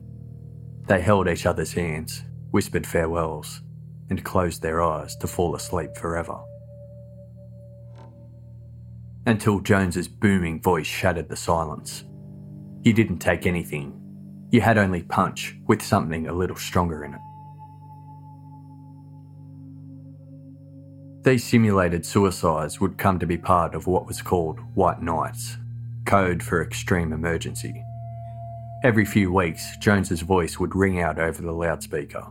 [SPEAKER 1] They held each other's hands, whispered farewells, and closed their eyes to fall asleep forever until Jones's booming voice shattered the silence. You didn't take anything. You had only punch with something a little stronger in it. These simulated suicides would come to be part of what was called White Nights, code for extreme emergency. Every few weeks, Jones's voice would ring out over the loudspeaker.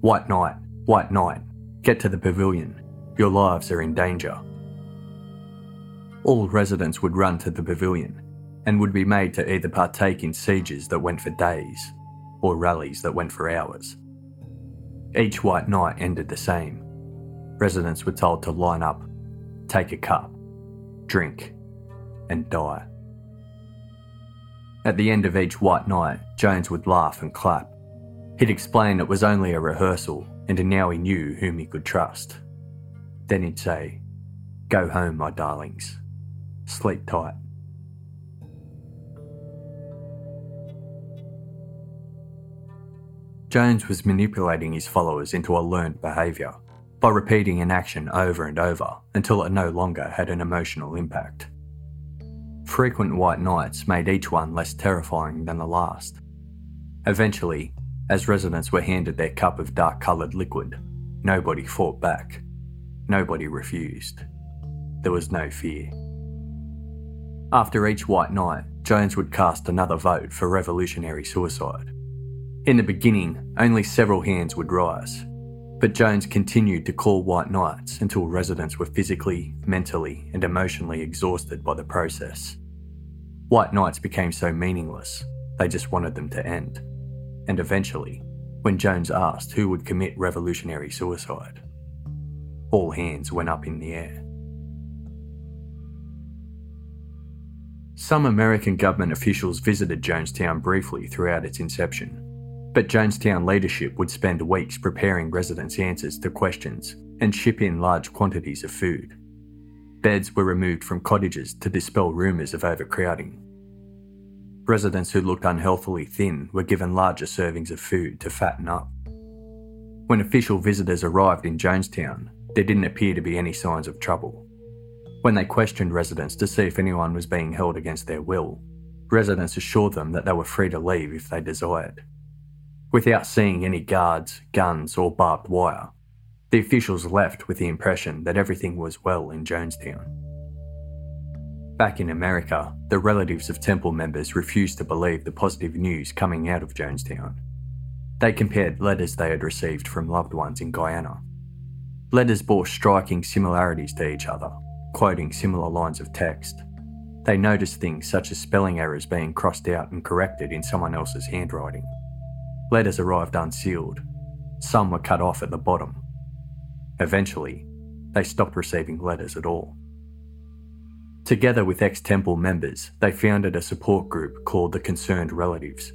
[SPEAKER 1] White Night, White Night, get to the pavilion. Your lives are in danger. All residents would run to the pavilion and would be made to either partake in sieges that went for days or rallies that went for hours. Each white night ended the same. Residents were told to line up, take a cup, drink, and die. At the end of each white night, Jones would laugh and clap. He'd explain it was only a rehearsal and now he knew whom he could trust. Then he'd say, Go home, my darlings. Sleep tight. Jones was manipulating his followers into a learned behaviour by repeating an action over and over until it no longer had an emotional impact. Frequent white nights made each one less terrifying than the last. Eventually, as residents were handed their cup of dark coloured liquid, nobody fought back. Nobody refused. There was no fear. After each white night, Jones would cast another vote for revolutionary suicide. In the beginning, only several hands would rise, but Jones continued to call white nights until residents were physically, mentally, and emotionally exhausted by the process. White nights became so meaningless, they just wanted them to end. And eventually, when Jones asked who would commit revolutionary suicide, all hands went up in the air. Some American government officials visited Jonestown briefly throughout its inception, but Jonestown leadership would spend weeks preparing residents' answers to questions and ship in large quantities of food. Beds were removed from cottages to dispel rumours of overcrowding. Residents who looked unhealthily thin were given larger servings of food to fatten up. When official visitors arrived in Jonestown, there didn't appear to be any signs of trouble. When they questioned residents to see if anyone was being held against their will, residents assured them that they were free to leave if they desired. Without seeing any guards, guns, or barbed wire, the officials left with the impression that everything was well in Jonestown. Back in America, the relatives of temple members refused to believe the positive news coming out of Jonestown. They compared letters they had received from loved ones in Guyana. Letters bore striking similarities to each other, quoting similar lines of text. They noticed things such as spelling errors being crossed out and corrected in someone else's handwriting. Letters arrived unsealed. Some were cut off at the bottom. Eventually, they stopped receiving letters at all. Together with ex Temple members, they founded a support group called the Concerned Relatives.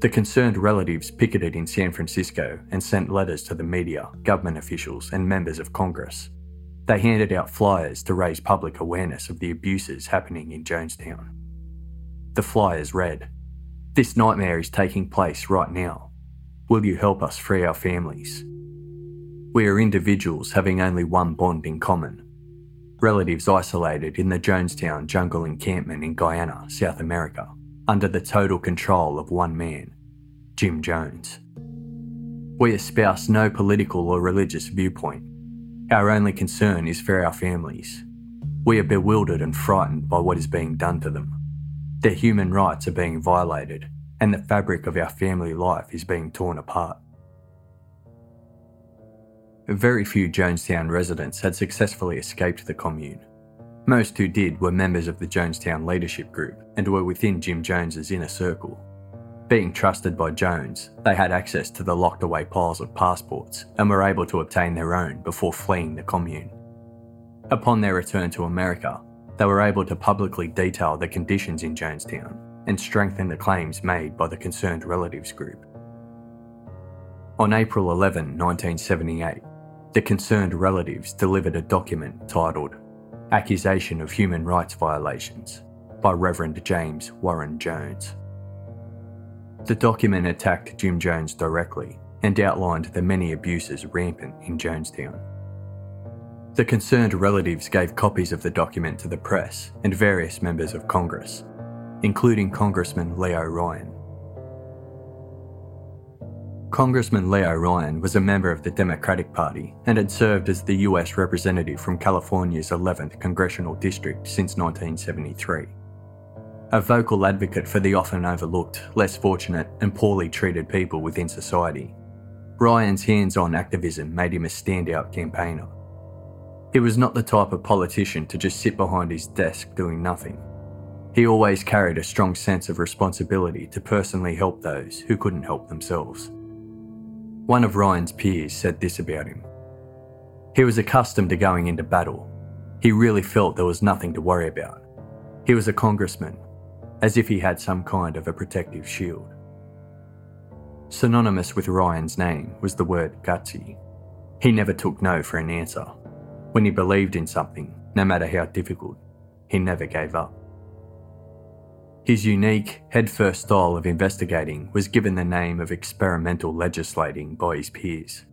[SPEAKER 1] The Concerned Relatives picketed in San Francisco and sent letters to the media, government officials, and members of Congress. They handed out flyers to raise public awareness of the abuses happening in Jonestown. The flyers read this nightmare is taking place right now. Will you help us free our families? We are individuals having only one bond in common. Relatives isolated in the Jonestown jungle encampment in Guyana, South America, under the total control of one man, Jim Jones. We espouse no political or religious viewpoint. Our only concern is for our families. We are bewildered and frightened by what is being done to them. Their human rights are being violated, and the fabric of our family life is being torn apart. Very few Jonestown residents had successfully escaped the commune. Most who did were members of the Jonestown leadership group and were within Jim Jones's inner circle. Being trusted by Jones, they had access to the locked away piles of passports and were able to obtain their own before fleeing the commune. Upon their return to America, they were able to publicly detail the conditions in Jonestown and strengthen the claims made by the concerned relatives group. On April 11, 1978, the concerned relatives delivered a document titled Accusation of Human Rights Violations by Reverend James Warren Jones. The document attacked Jim Jones directly and outlined the many abuses rampant in Jonestown. The concerned relatives gave copies of the document to the press and various members of Congress, including Congressman Leo Ryan. Congressman Leo Ryan was a member of the Democratic Party and had served as the US representative from California's 11th Congressional District since 1973. A vocal advocate for the often overlooked, less fortunate, and poorly treated people within society, Ryan's hands on activism made him a standout campaigner. He was not the type of politician to just sit behind his desk doing nothing. He always carried a strong sense of responsibility to personally help those who couldn't help themselves. One of Ryan's peers said this about him He was accustomed to going into battle. He really felt there was nothing to worry about. He was a congressman, as if he had some kind of a protective shield. Synonymous with Ryan's name was the word gutsy. He never took no for an answer. When he believed in something, no matter how difficult, he never gave up. His unique, head-first style of investigating was given the name of experimental legislating by his peers.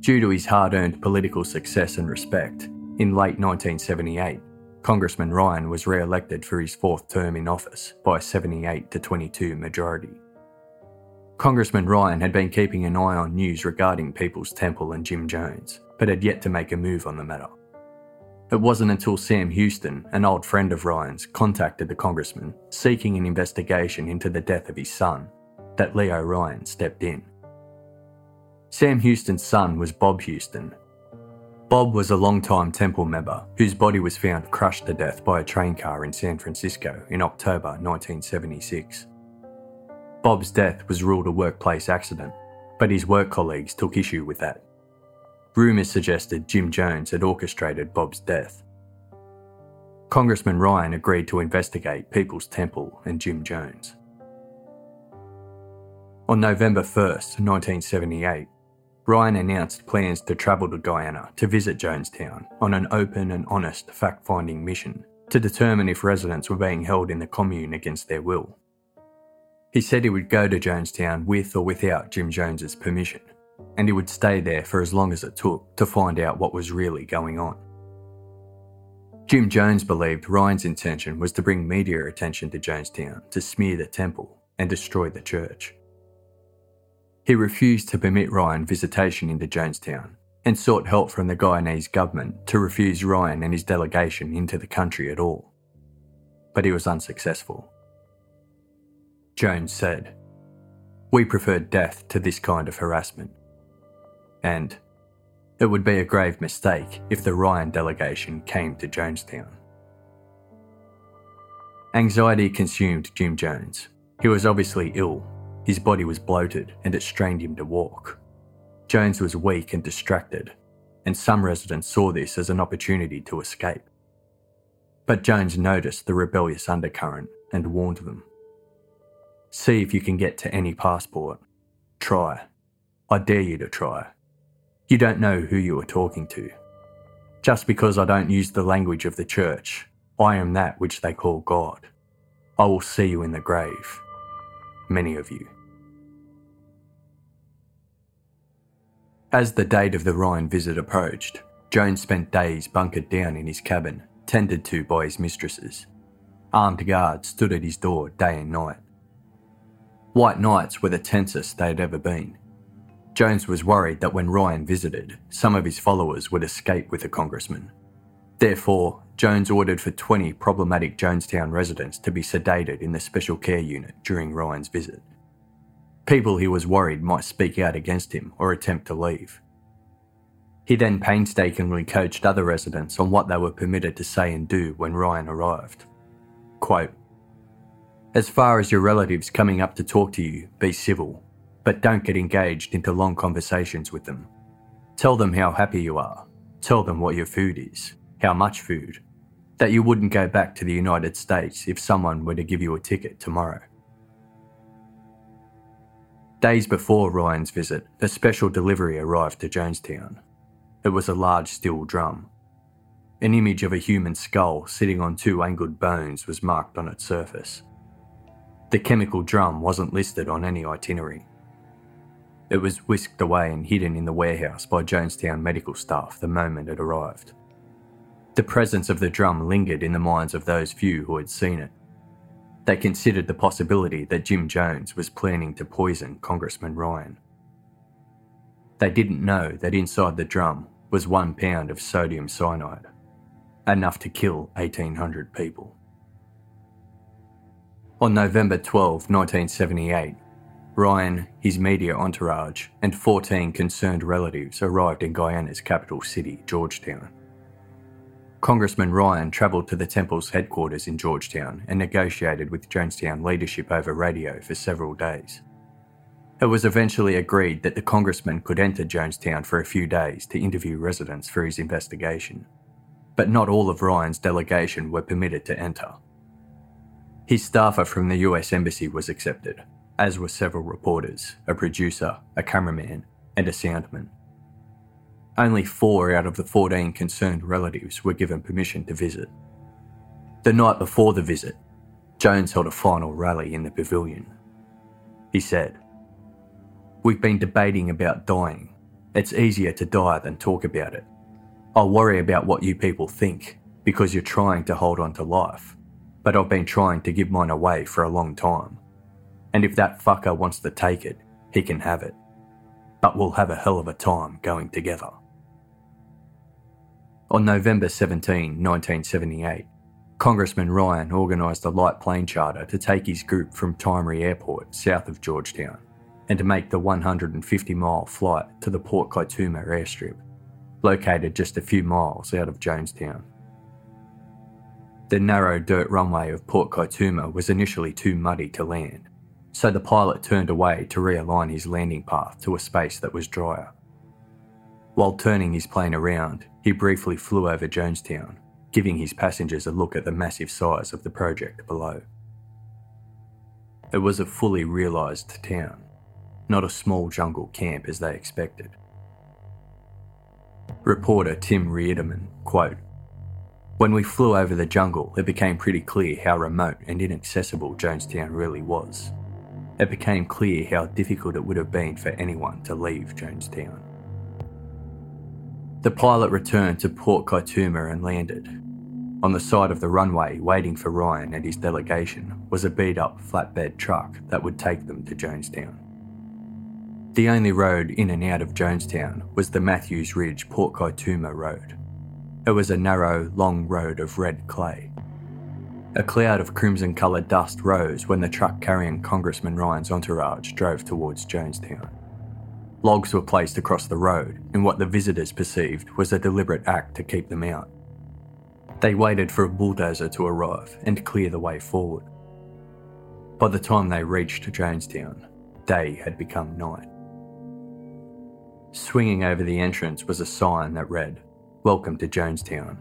[SPEAKER 1] Due to his hard-earned political success and respect, in late 1978, Congressman Ryan was re-elected for his fourth term in office by a 78 to 22 majority. Congressman Ryan had been keeping an eye on news regarding People's Temple and Jim Jones, but had yet to make a move on the matter. It wasn't until Sam Houston, an old friend of Ryan's, contacted the congressman seeking an investigation into the death of his son that Leo Ryan stepped in. Sam Houston's son was Bob Houston. Bob was a long-time Temple member whose body was found crushed to death by a train car in San Francisco in October 1976. Bob's death was ruled a workplace accident, but his work colleagues took issue with that. Rumours suggested Jim Jones had orchestrated Bob's death. Congressman Ryan agreed to investigate People's Temple and Jim Jones. On November 1st, 1978, Ryan announced plans to travel to Guyana to visit Jonestown on an open and honest fact finding mission to determine if residents were being held in the commune against their will. He said he would go to Jonestown with or without Jim Jones's permission and he would stay there for as long as it took to find out what was really going on. Jim Jones believed Ryan's intention was to bring media attention to Jonestown to smear the temple and destroy the church. He refused to permit Ryan visitation into Jonestown and sought help from the Guyanese government to refuse Ryan and his delegation into the country at all. But he was unsuccessful. Jones said, We prefer death to this kind of harassment and it would be a grave mistake if the Ryan delegation came to Jonestown. Anxiety consumed Jim Jones. He was obviously ill, his body was bloated, and it strained him to walk. Jones was weak and distracted, and some residents saw this as an opportunity to escape. But Jones noticed the rebellious undercurrent and warned them. See if you can get to any passport. Try. I dare you to try. You don't know who you are talking to. Just because I don't use the language of the church, I am that which they call God. I will see you in the grave. Many of you. As the date of the Ryan visit approached, Jones spent days bunkered down in his cabin, tended to by his mistresses. Armed guards stood at his door day and night. White nights were the tensest they had ever been. Jones was worried that when Ryan visited, some of his followers would escape with the congressman. Therefore, Jones ordered for 20 problematic Jonestown residents to be sedated in the special care unit during Ryan's visit. People he was worried might speak out against him or attempt to leave. He then painstakingly coached other residents on what they were permitted to say and do when Ryan arrived. Quote, As far as your relatives coming up to talk to you, be civil but don't get engaged into long conversations with them. Tell them how happy you are. Tell them what your food is, how much food, that you wouldn't go back to the United States if someone were to give you a ticket tomorrow. Days before Ryan's visit, a special delivery arrived to Jonestown. It was a large steel drum. An image of a human skull sitting on two angled bones was marked on its surface. The chemical drum wasn't listed on any itinerary. It was whisked away and hidden in the warehouse by Jonestown medical staff the moment it arrived. The presence of the drum lingered in the minds of those few who had seen it. They considered the possibility that Jim Jones was planning to poison Congressman Ryan, They didn't know that inside the drum was one pound of sodium cyanide, enough to kill 1,800 people. On November 12, 1978, Ryan, his media entourage, and 14 concerned relatives arrived in Guyana's capital city, Georgetown. Congressman Ryan travelled to the temple's headquarters in Georgetown and negotiated with Jonestown leadership over radio for several days. It was eventually agreed that the congressman could enter Jonestown for a few days to interview residents for his investigation, but not all of Ryan's delegation were permitted to enter. His staffer from the US Embassy was accepted, as were several reporters, a producer, a cameraman, and a soundman. Only four out of the 14 concerned relatives were given permission to visit. The night before the visit, Jones held a final rally in the pavilion. He said, We've been debating about dying. It's easier to die than talk about it. I'll worry about what you people think because you're trying to hold on to life, but I've been trying to give mine away for a long time. And if that fucker wants to take it, he can have it. But we'll have a hell of a time going together. On November 17, 1978, Congressman Ryan organised a light plane charter to take his group from Timehri Airport, south of Georgetown, and to make the 150 mile flight to the Port Kaituma airstrip, located just a few miles out of Jonestown. The narrow dirt runway of Port Kaituma was initially too muddy to land, so the pilot turned away to realign his landing path to a space that was drier. While turning his plane around, he briefly flew over Jonestown, giving his passengers a look at the massive size of the project below. It was a fully realised town, not a small jungle camp as they expected. Reporter Tim Reiterman, quote, When we flew over the jungle, it became pretty clear how remote and inaccessible Jonestown really was. It became clear how difficult it would have been for anyone to leave Jonestown. The pilot returned to Port Kaituma and landed. On the side of the runway, waiting for Ryan and his delegation, was a beat up flatbed truck that would take them to Jonestown. The only road in and out of Jonestown was the Matthews Ridge Port Kaituma Road. It was a narrow, long road of red clay. A cloud of crimson coloured dust rose when the truck carrying Congressman Ryan's entourage drove towards Jonestown. Logs were placed across the road in what the visitors perceived was a deliberate act to keep them out. They waited for a bulldozer to arrive and clear the way forward. By the time they reached Jonestown, day had become night. Swinging over the entrance was a sign that read, Welcome to Jonestown,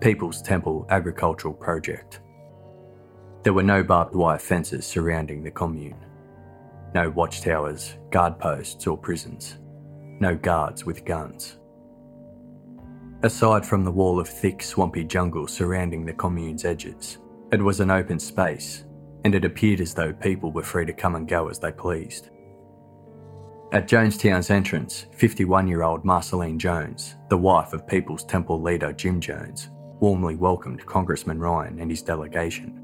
[SPEAKER 1] People's Temple Agricultural Project. There were no barbed wire fences surrounding the commune. No watchtowers, guard posts, or prisons. No guards with guns. Aside from the wall of thick, swampy jungle surrounding the commune's edges, it was an open space, and it appeared as though people were free to come and go as they pleased. At Jonestown's entrance, 51 year old Marceline Jones, the wife of People's Temple leader Jim Jones, warmly welcomed Congressman Ryan and his delegation.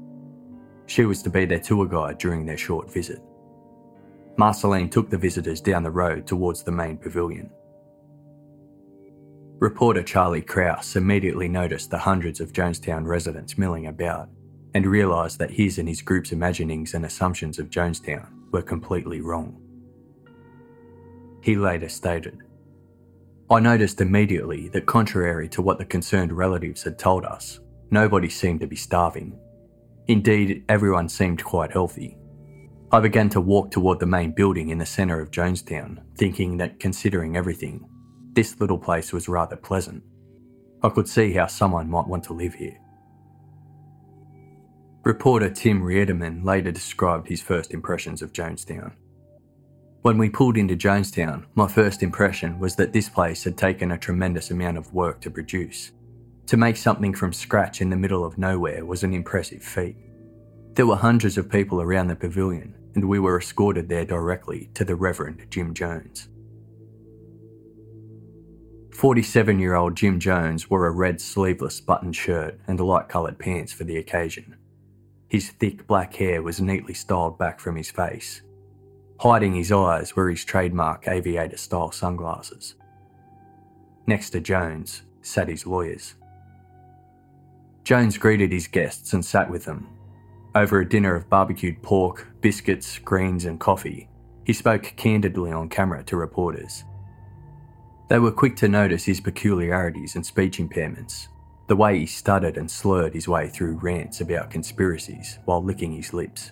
[SPEAKER 1] She was to be their tour guide during their short visit. Marceline took the visitors down the road towards the main pavilion. Reporter Charlie Krause immediately noticed the hundreds of Jonestown residents milling about and realised that his and his group's imaginings and assumptions of Jonestown were completely wrong. He later stated, I noticed immediately that, contrary to what the concerned relatives had told us, nobody seemed to be starving. Indeed, everyone seemed quite healthy. I began to walk toward the main building in the centre of Jonestown, thinking that considering everything, this little place was rather pleasant. I could see how someone might want to live here. Reporter Tim Reiterman later described his first impressions of Jonestown. When we pulled into Jonestown, my first impression was that this place had taken a tremendous amount of work to produce. To make something from scratch in the middle of nowhere was an impressive feat. There were hundreds of people around the pavilion, and we were escorted there directly to the Reverend Jim Jones. 47 year old Jim Jones wore a red sleeveless buttoned shirt and light coloured pants for the occasion. His thick black hair was neatly styled back from his face, Hiding his eyes were his trademark aviator style sunglasses. Next to Jones sat his lawyers. Jones greeted his guests and sat with them. Over a dinner of barbecued pork, biscuits, greens, and coffee, he spoke candidly on camera to reporters. They were quick to notice his peculiarities and speech impairments, the way he stuttered and slurred his way through rants about conspiracies while licking his lips.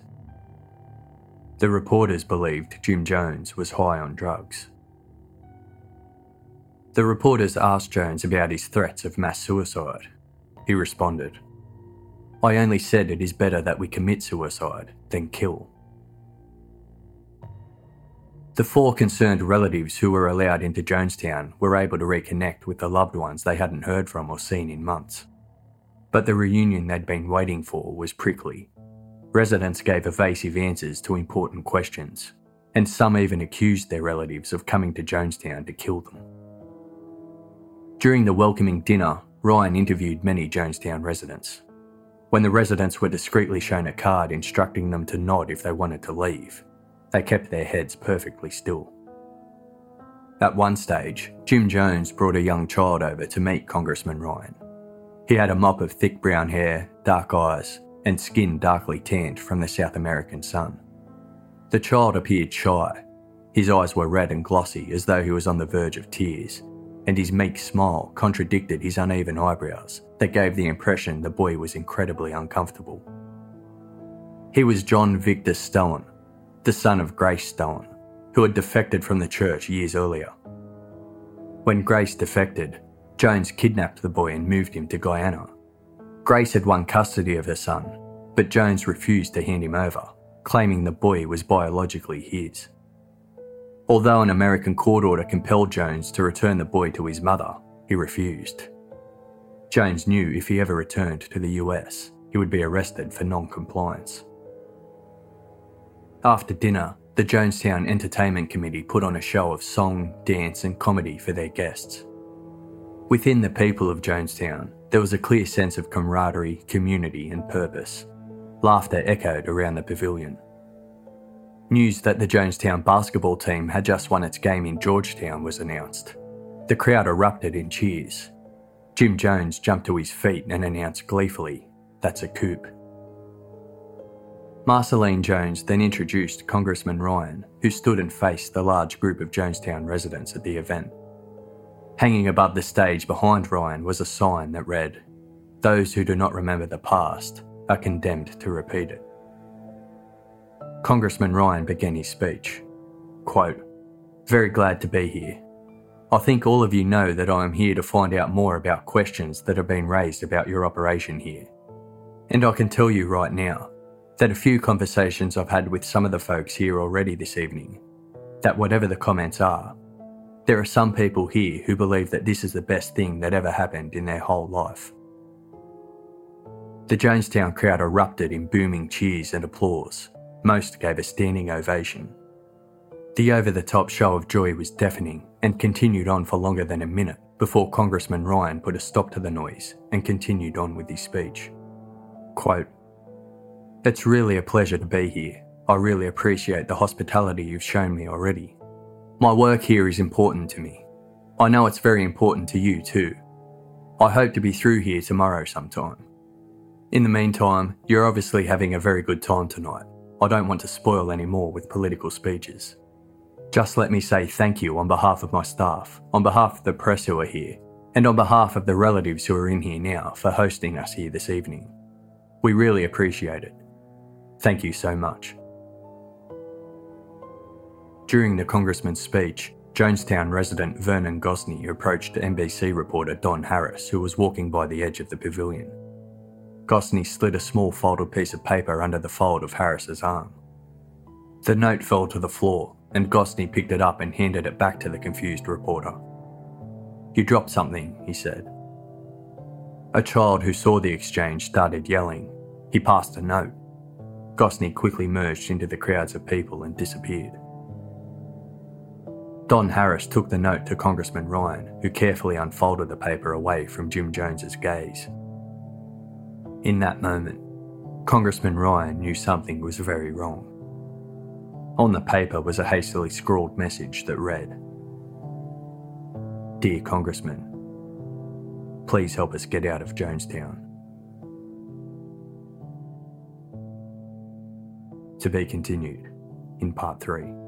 [SPEAKER 1] The reporters believed Jim Jones was high on drugs. The reporters asked Jones about his threats of mass suicide. He responded, I only said it is better that we commit suicide than kill. The four concerned relatives who were allowed into Jonestown were able to reconnect with the loved ones they hadn't heard from or seen in months. But the reunion they'd been waiting for was prickly Residents gave evasive answers to important questions, and some even accused their relatives of coming to Jonestown to kill them. During the welcoming dinner, Ryan interviewed many Jonestown residents. When the residents were discreetly shown a card instructing them to nod if they wanted to leave, they kept their heads perfectly still. At one stage, Jim Jones brought a young child over to meet Congressman Ryan. He had a mop of thick brown hair, dark eyes, and skin darkly tanned from the South American sun. The child appeared shy. His eyes were red and glossy as though he was on the verge of tears, and his meek smile contradicted his uneven eyebrows that gave the impression the boy was incredibly uncomfortable. He was John Victor Stoen, the son of Grace Stoen, who had defected from the church years earlier. When Grace defected, Jones kidnapped the boy and moved him to Guyana, Grace had won custody of her son, but Jones refused to hand him over, claiming the boy was biologically his. Although an American court order compelled Jones to return the boy to his mother, he refused. Jones knew if he ever returned to the US, he would be arrested for non compliance. After dinner, the Jonestown Entertainment Committee put on a show of song, dance, and comedy for their guests. Within the people of Jonestown, there was a clear sense of camaraderie, community, and purpose. Laughter echoed around the pavilion. News that the Jonestown basketball team had just won its game in Georgetown was announced. The crowd erupted in cheers. Jim Jones jumped to his feet and announced gleefully, That's a coup. Marceline Jones then introduced Congressman Ryan, who stood and faced the large group of Jonestown residents at the event. Hanging above the stage behind Ryan was a sign that read, Those who do not remember the past are condemned to repeat it. Congressman Ryan began his speech. Quote, Very glad to be here. I think all of you know that I am here to find out more about questions that have been raised about your operation here. And I can tell you right now that a few conversations I've had with some of the folks here already this evening, that whatever the comments are, there are some people here who believe that this is the best thing that ever happened in their whole life. The Jonestown crowd erupted in booming cheers and applause. Most gave a standing ovation. The over the top show of joy was deafening and continued on for longer than a minute before Congressman Ryan put a stop to the noise and continued on with his speech. Quote, It's really a pleasure to be here. I really appreciate the hospitality you've shown me already. My work here is important to me. I know it's very important to you too. I hope to be through here tomorrow sometime. In the meantime, you're obviously having a very good time tonight. I don't want to spoil any more with political speeches. Just let me say thank you on behalf of my staff, on behalf of the press who are here, and on behalf of the relatives who are in here now for hosting us here this evening. We really appreciate it. Thank you so much. During the Congressman's speech, Jonestown resident Vernon Gosney approached NBC reporter Don Harris, who was walking by the edge of the pavilion. Gosney slid a small folded piece of paper under the fold of Harris's arm. The note fell to the floor, and Gosney picked it up and handed it back to the confused reporter. You dropped something, he said. A child who saw the exchange started yelling. He passed a note. Gosney quickly merged into the crowds of people and disappeared. Don Harris took the note to Congressman Ryan, who carefully unfolded the paper away from Jim Jones's gaze. In that moment, Congressman Ryan knew something was very wrong. On the paper was a hastily scrawled message that read Dear Congressman, please help us get out of Jonestown. To be continued in part 3.